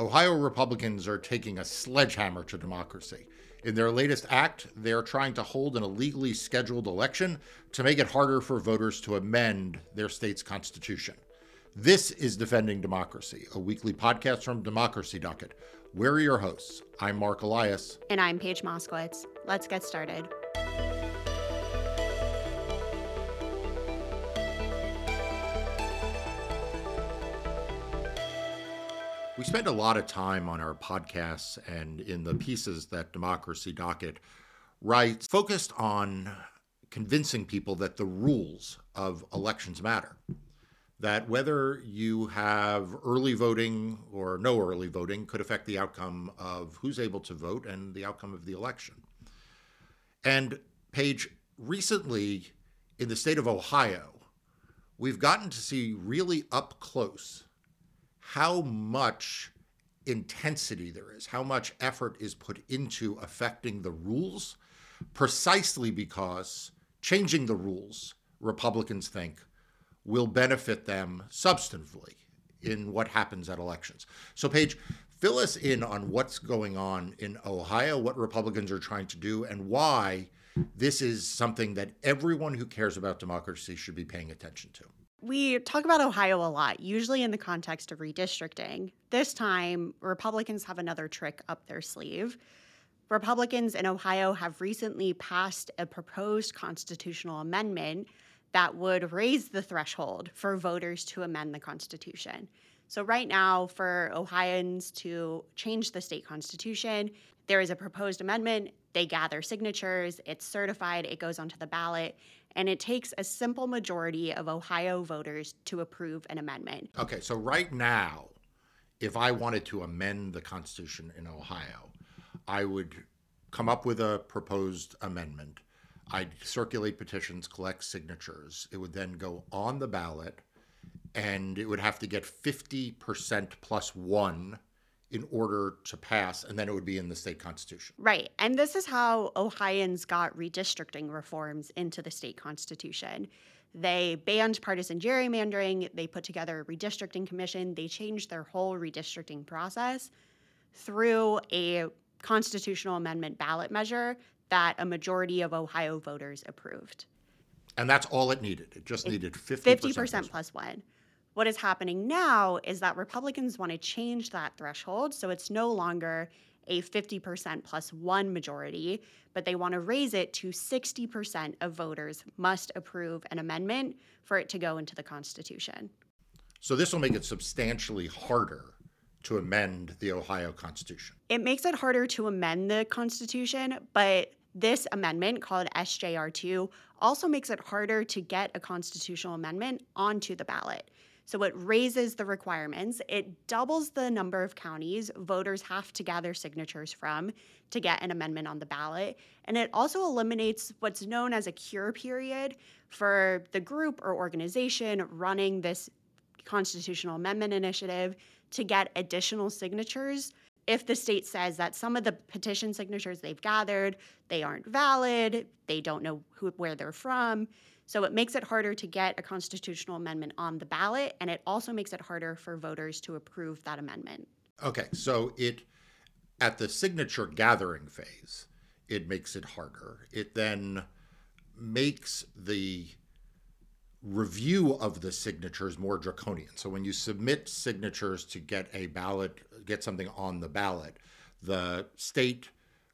Ohio Republicans are taking a sledgehammer to democracy. In their latest act, they're trying to hold an illegally scheduled election to make it harder for voters to amend their state's constitution. This is Defending Democracy, a weekly podcast from Democracy Docket. We're your hosts. I'm Marc Elias. And I'm Paige Moskowitz. Let's get started. We spend a lot of time on our podcasts and in the pieces that Democracy Docket writes focused on convincing people that the rules of elections matter. That whether you have early voting or no early voting could affect the outcome of who's able to vote and the outcome of the election. And Paige, recently in the state of Ohio, we've gotten to see really up close how much intensity there is, how much effort is put into affecting the rules, precisely because changing the rules, Republicans think, will benefit them substantively in what happens at elections. So, Paige, fill us in on what's going on in Ohio, what Republicans are trying to do, and why this is something that everyone who cares about democracy should be paying attention to. We talk about Ohio a lot, usually in the context of redistricting. This time, Republicans have another trick up their sleeve. Republicans in Ohio have recently passed a proposed constitutional amendment that would raise the threshold for voters to amend the Constitution. So, right now, for Ohioans to change the state constitution, there is a proposed amendment. They gather signatures, it's certified, it goes onto the ballot, and it takes a simple majority of Ohio voters to approve an amendment. Okay, so right now, if I wanted to amend the Constitution in Ohio, I would come up with a proposed amendment. I'd circulate petitions, collect signatures. It would then go on the ballot, and it would have to get 50% plus one in order to pass, and then it would be in the state constitution. Right. And this is how Ohioans got redistricting reforms into the state constitution. They banned partisan gerrymandering, they put together a redistricting commission, they changed their whole redistricting process through a constitutional amendment ballot measure that a majority of Ohio voters approved. And that's all it needed. It just It- needed 50%. 50% plus one. What is happening now is that Republicans want to change that threshold. So it's no longer a 50% plus one majority, but they want to raise it to 60% of voters must approve an amendment for it to go into the Constitution. So this will make it substantially harder to amend the Ohio Constitution. It makes it harder to amend the Constitution, but this amendment called SJR2 also makes it harder to get a constitutional amendment onto the ballot. So it raises the requirements. It doubles the number of counties voters have to gather signatures from to get an amendment on the ballot. And it also eliminates what's known as a cure period for the group or organization running this constitutional amendment initiative to get additional signatures if the state says that some of the petition signatures they've gathered they aren't valid they don't know who, where they're from so it makes it harder to get a constitutional amendment on the ballot, and it also makes it harder for voters to approve that amendment. Okay, so it at the signature gathering phase, it makes it harder. It then makes the review of the signatures more draconian. So when you submit signatures to get a ballot, get something on the ballot, the state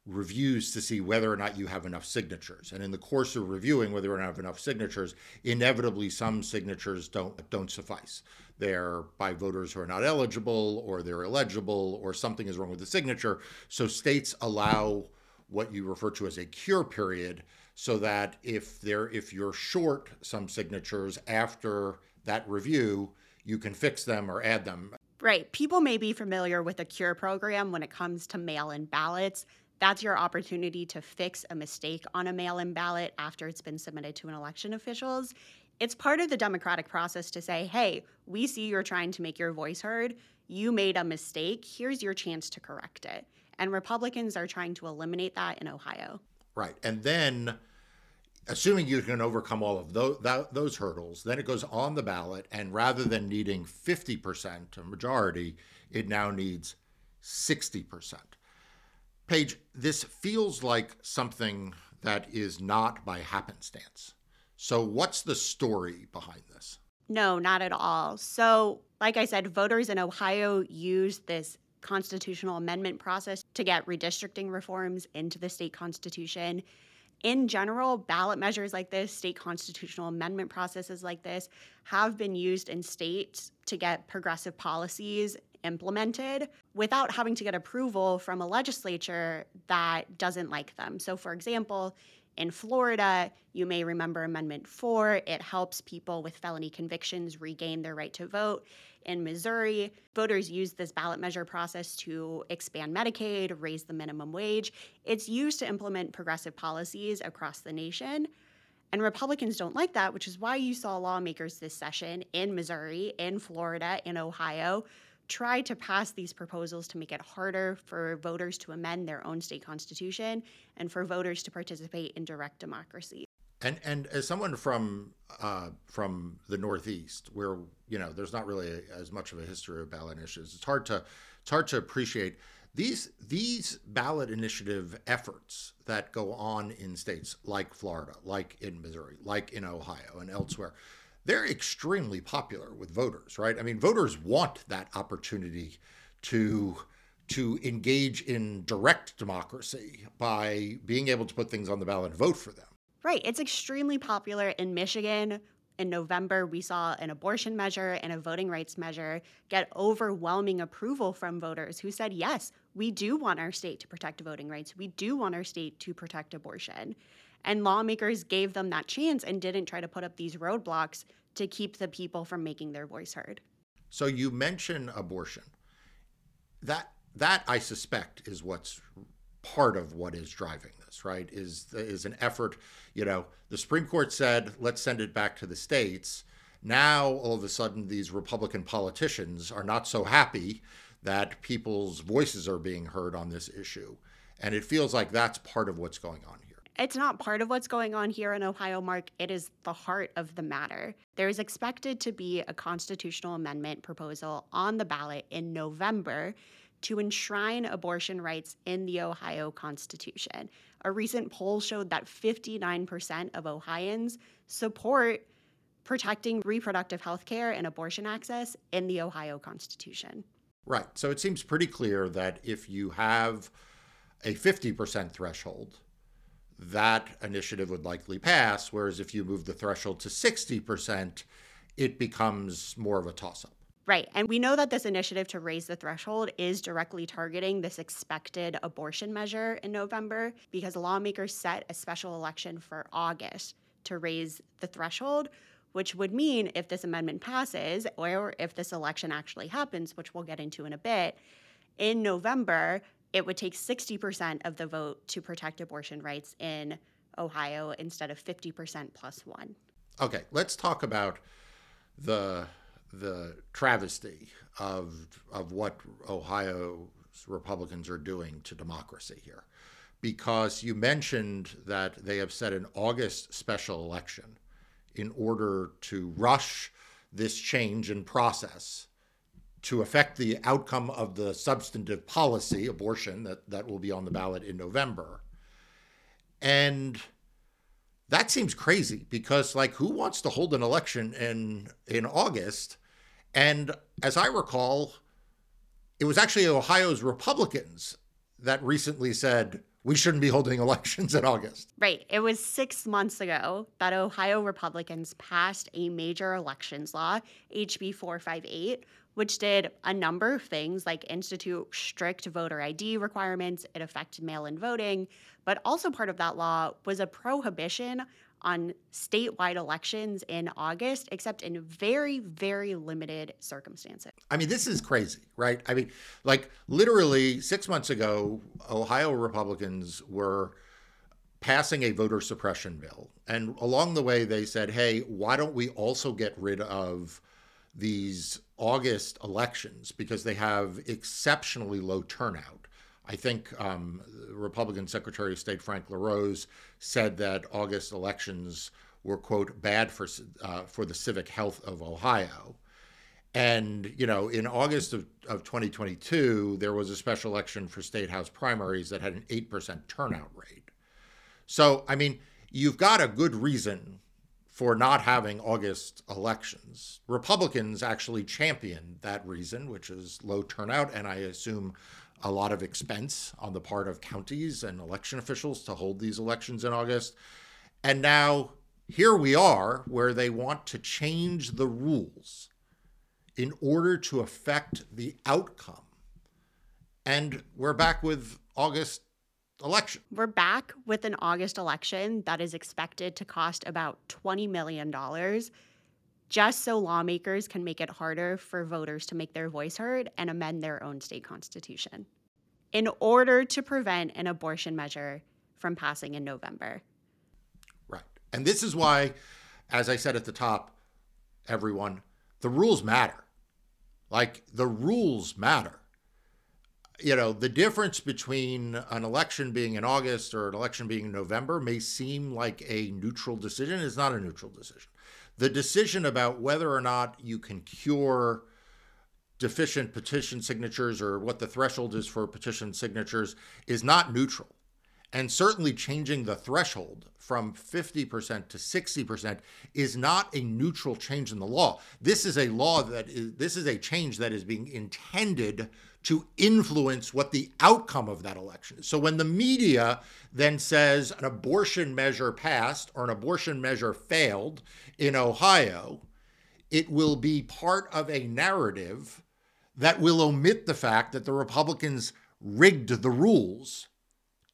reviews to see whether or not you have enough signatures. And in the course of reviewing whether or not you have enough signatures, inevitably some signatures don't don't suffice. They're by voters who are not eligible or they're illegible or something is wrong with the signature. So states allow what you refer to as a cure period so that if there if you're short some signatures after that review, you can fix them or add them. Right. People may be familiar with the cure program when it comes to mail in ballots. That's your opportunity to fix a mistake on a mail in ballot after it's been submitted to an election officials. It's part of the democratic process to say, hey, we see you're trying to make your voice heard. You made a mistake. Here's your chance to correct it. And Republicans are trying to eliminate that in Ohio. Right. And then, assuming you can overcome all of those, those hurdles, then it goes on the ballot. And rather than needing 50%, a majority, it now needs 60%. Paige, this feels like something that is not by happenstance. So, what's the story behind this? No, not at all. So, like I said, voters in Ohio used this constitutional amendment process to get redistricting reforms into the state constitution. In general, ballot measures like this, state constitutional amendment processes like this, have been used in states to get progressive policies implemented without having to get approval from a legislature that doesn't like them. So, for example, in Florida, you may remember Amendment 4. It helps people with felony convictions regain their right to vote. In Missouri, voters use this ballot measure process to expand Medicaid, raise the minimum wage. It's used to implement progressive policies across the nation. And Republicans don't like that, which is why you saw lawmakers this session in Missouri, in Florida, in Ohio try to pass these proposals to make it harder for voters to amend their own state constitution and for voters to participate in direct democracy. And and as someone from uh, from the Northeast, where you know there's not really a, as much of a history of ballot initiatives, it's hard to it's hard to appreciate these these ballot initiative efforts that go on in states like Florida, like in Missouri, like in Ohio and elsewhere they're extremely popular with voters, right? I mean, voters want that opportunity to to engage in direct democracy by being able to put things on the ballot and vote for them. Right. It's extremely popular in Michigan. In November, we saw an abortion measure and a voting rights measure get overwhelming approval from voters who said, yes, we do want our state to protect voting rights. We do want our state to protect abortion. And lawmakers gave them that chance and didn't try to put up these roadblocks to keep the people from making their voice heard. So you mention abortion. That that I suspect is what's part of what is driving this, right? Is is an effort, you know, the Supreme Court said, let's send it back to the states. Now all of a sudden these Republican politicians are not so happy that people's voices are being heard on this issue. And it feels like that's part of what's going on. It's not part of what's going on here in Ohio, Marc. It is the heart of the matter. There is expected to be a constitutional amendment proposal on the ballot in November to enshrine abortion rights in the Ohio Constitution. A recent poll showed that 59% of Ohioans support protecting reproductive health care and abortion access in the Ohio Constitution. Right. So it seems pretty clear that if you have a 50% threshold, that initiative would likely pass. Whereas if you move the threshold to 60%, it becomes more of a toss up. Right. And we know that this initiative to raise the threshold is directly targeting this expected abortion measure in November because lawmakers set a special election for August to raise the threshold, which would mean if this amendment passes or if this election actually happens, which we'll get into in a bit, in November, it would take 60% of the vote to protect abortion rights in Ohio instead of 50% plus one. Okay, let's talk about the the travesty of of what Ohio's Republicans are doing to democracy here. Because you mentioned that they have set an August special election in order to rush this change in process to affect the outcome of the substantive policy, abortion, that, that will be on the ballot in November. And that seems crazy because, like, who wants to hold an election in, in August? And as I recall, it was actually Ohio's Republicans that recently said, we shouldn't be holding elections in August. Right. It was six months ago that Ohio Republicans passed a major elections law, HB 458, which did a number of things like institute strict voter ID requirements, it affected mail in voting, but also part of that law was a prohibition on statewide elections in August, except in very, very limited circumstances. I mean, this is crazy, right? I mean, like literally six months ago, Ohio Republicans were passing a voter suppression bill. And along the way, they said, hey, why don't we also get rid of these August elections because they have exceptionally low turnout. I think um, Republican Secretary of State Frank LaRose said that August elections were quote bad for uh, for the civic health of Ohio, And, you know, in August of, of 2022, there was a special election for state house primaries that had an 8% turnout rate. So, I mean, you've got a good reason for not having August elections. Republicans actually championed that reason, which is low turnout, and I assume a lot of expense on the part of counties and election officials to hold these elections in August. And now here we are, where they want to change the rules in order to affect the outcome. And we're back with August election. We're back with an August election that is expected to cost about $20 million just so lawmakers can make it harder for voters to make their voice heard and amend their own state constitution in order to prevent an abortion measure from passing in November. Right. And this is why, as I said at the top, everyone, the rules matter. Like the rules matter you know, the difference between an election being in August or an election being in November may seem like a neutral decision. It's not a neutral decision. The decision about whether or not you can cure deficient petition signatures or what the threshold is for petition signatures is not neutral. And certainly changing the threshold from 50% to 60% is not a neutral change in the law. This is a law that is, this is a change that is being intended to influence what the outcome of that election is. So when the media then says an abortion measure passed or an abortion measure failed in Ohio, it will be part of a narrative that will omit the fact that the Republicans rigged the rules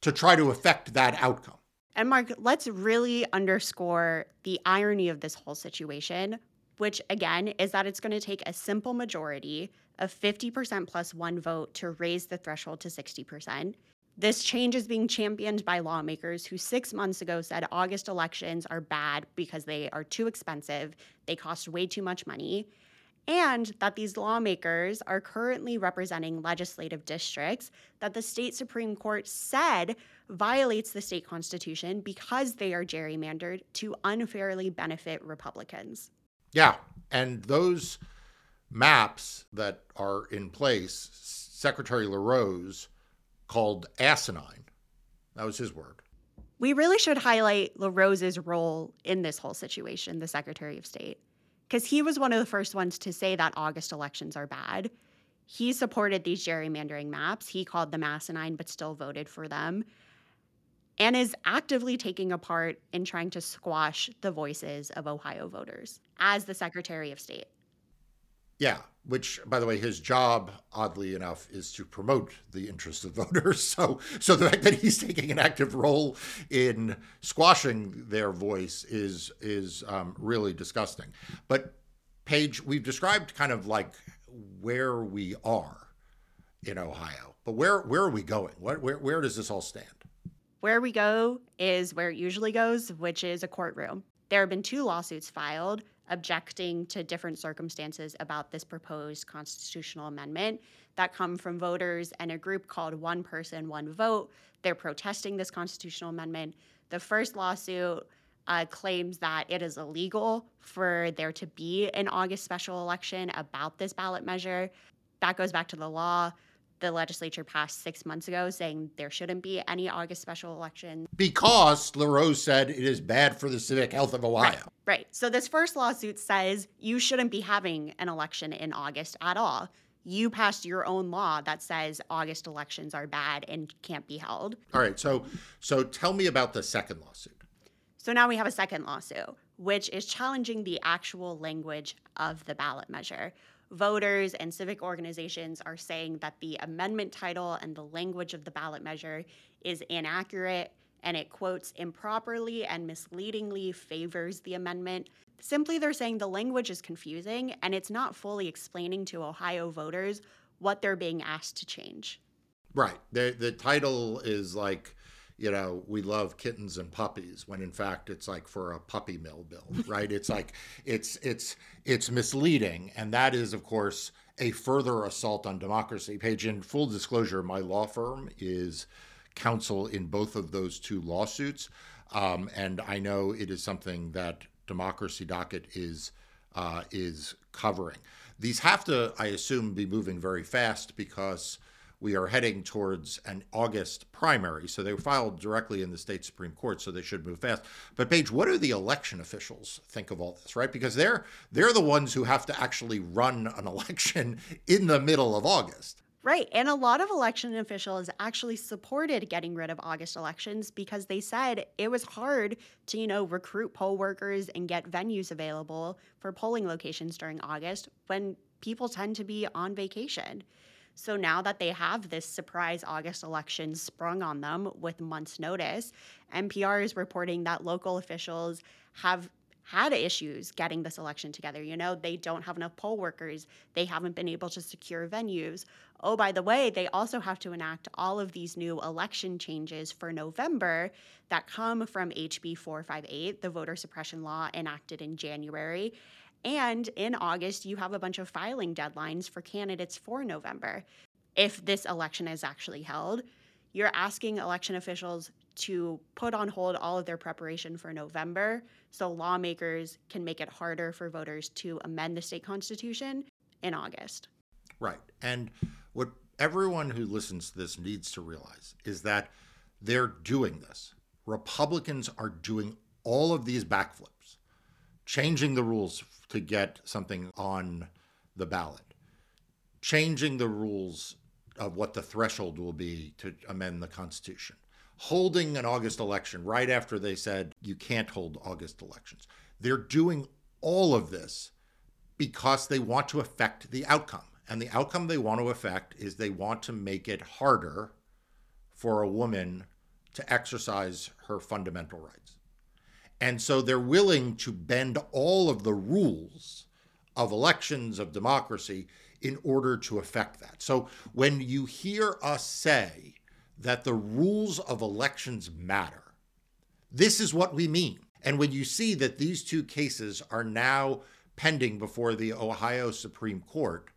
to try to affect that outcome. And Marc, let's really underscore the irony of this whole situation, which again is that it's going to take a simple majority of 50% plus one vote to raise the threshold to 60%. This change is being championed by lawmakers who six months ago said August elections are bad because they are too expensive, they cost way too much money, and that these lawmakers are currently representing legislative districts that the state Supreme Court said violates the state constitution because they are gerrymandered to unfairly benefit Republicans. Yeah, and those maps that are in place, Secretary LaRose called asinine. That was his word. We really should highlight LaRose's role in this whole situation, the Secretary of State, because he was one of the first ones to say that August elections are bad. He supported these gerrymandering maps. He called them asinine, but still voted for them, and is actively taking a part in trying to squash the voices of Ohio voters as the Secretary of State. Yeah, which, by the way, his job, oddly enough, is to promote the interests of voters. So, so the fact that he's taking an active role in squashing their voice is is um, really disgusting. But Paige, we've described kind of like where we are in Ohio, but where where are we going? What where where does this all stand? Where we go is where it usually goes, which is a courtroom. There have been two lawsuits filed objecting to different circumstances about this proposed constitutional amendment that come from voters and a group called One Person, One Vote. They're protesting this constitutional amendment. The first lawsuit uh, claims that it is illegal for there to be an August special election about this ballot measure. That goes back to the law the legislature passed six months ago saying there shouldn't be any August special election. Because LaRose said it is bad for the civic health of Ohio. Right, right. So this first lawsuit says you shouldn't be having an election in August at all. You passed your own law that says August elections are bad and can't be held. All right. So so tell me about the second lawsuit. So now we have a second lawsuit, which is challenging the actual language of the ballot measure voters and civic organizations are saying that the amendment title and the language of the ballot measure is inaccurate and it quotes improperly and misleadingly favors the amendment. Simply, they're saying the language is confusing and it's not fully explaining to Ohio voters what they're being asked to change. Right. The, the title is like you know, we love kittens and puppies when in fact it's like for a puppy mill bill, right? it's like it's it's it's misleading, and that is of course a further assault on democracy. Paige in full disclosure, my law firm is counsel in both of those two lawsuits, um, and I know it is something that Democracy Docket is uh, is covering. these have to, I assume, be moving very fast because we are heading towards an August primary. So they were filed directly in the state Supreme Court, so they should move fast. But Paige, what do the election officials think of all this, right? Because they're they're the ones who have to actually run an election in the middle of August. Right. And a lot of election officials actually supported getting rid of August elections because they said it was hard to, you know, recruit poll workers and get venues available for polling locations during August when people tend to be on vacation. So now that they have this surprise August election sprung on them with months' notice, NPR is reporting that local officials have had issues getting this election together. You know, they don't have enough poll workers, they haven't been able to secure venues. Oh, by the way, they also have to enact all of these new election changes for November that come from HB 458, the voter suppression law enacted in January. And in August, you have a bunch of filing deadlines for candidates for November. If this election is actually held, you're asking election officials to put on hold all of their preparation for November so lawmakers can make it harder for voters to amend the state constitution in August. Right. And what everyone who listens to this needs to realize is that they're doing this. Republicans are doing all of these backflips, changing the rules to get something on the ballot, changing the rules of what the threshold will be to amend the Constitution, holding an August election right after they said you can't hold August elections. They're doing all of this because they want to affect the outcome. And the outcome they want to affect is they want to make it harder for a woman to exercise her fundamental rights. And so they're willing to bend all of the rules of elections, of democracy, in order to affect that. So when you hear us say that the rules of elections matter, this is what we mean. And when you see that these two cases are now pending before the Ohio Supreme Court,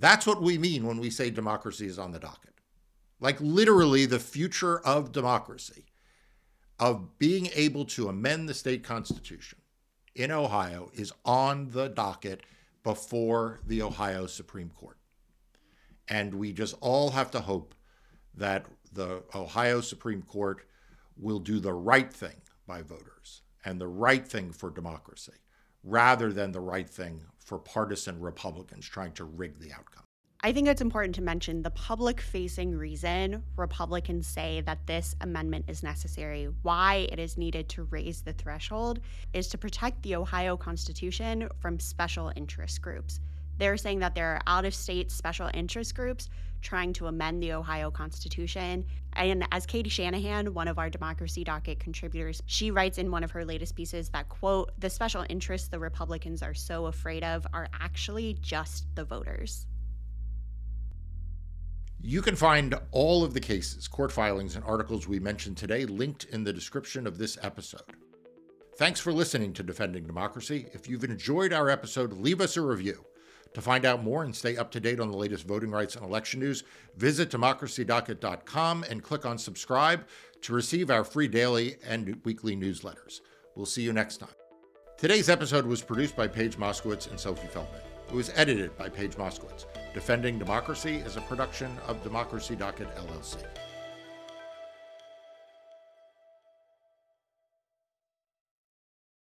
that's what we mean when we say democracy is on the docket. Like literally, the future of democracy, of being able to amend the state constitution in Ohio, is on the docket before the Ohio Supreme Court. And we just all have to hope that the Ohio Supreme Court will do the right thing by voters and the right thing for democracy rather than the right thing for partisan Republicans trying to rig the outcome. I think it's important to mention the public facing reason Republicans say that this amendment is necessary, why it is needed to raise the threshold, is to protect the Ohio Constitution from special interest groups. They're saying that there are out of state special interest groups trying to amend the Ohio Constitution. And as Katie Shanahan, one of our Democracy Docket contributors, she writes in one of her latest pieces that, quote, the special interests the Republicans are so afraid of are actually just the voters. You can find all of the cases, court filings, and articles we mentioned today linked in the description of this episode. Thanks for listening to Defending Democracy. If you've enjoyed our episode, leave us a review. To find out more and stay up to date on the latest voting rights and election news, visit democracydocket.com and click on subscribe to receive our free daily and weekly newsletters. We'll see you next time. Today's episode was produced by Paige Moskowitz and Sophie Feldman. It was edited by Paige Moskowitz. Defending Democracy is a production of Democracy Docket LLC.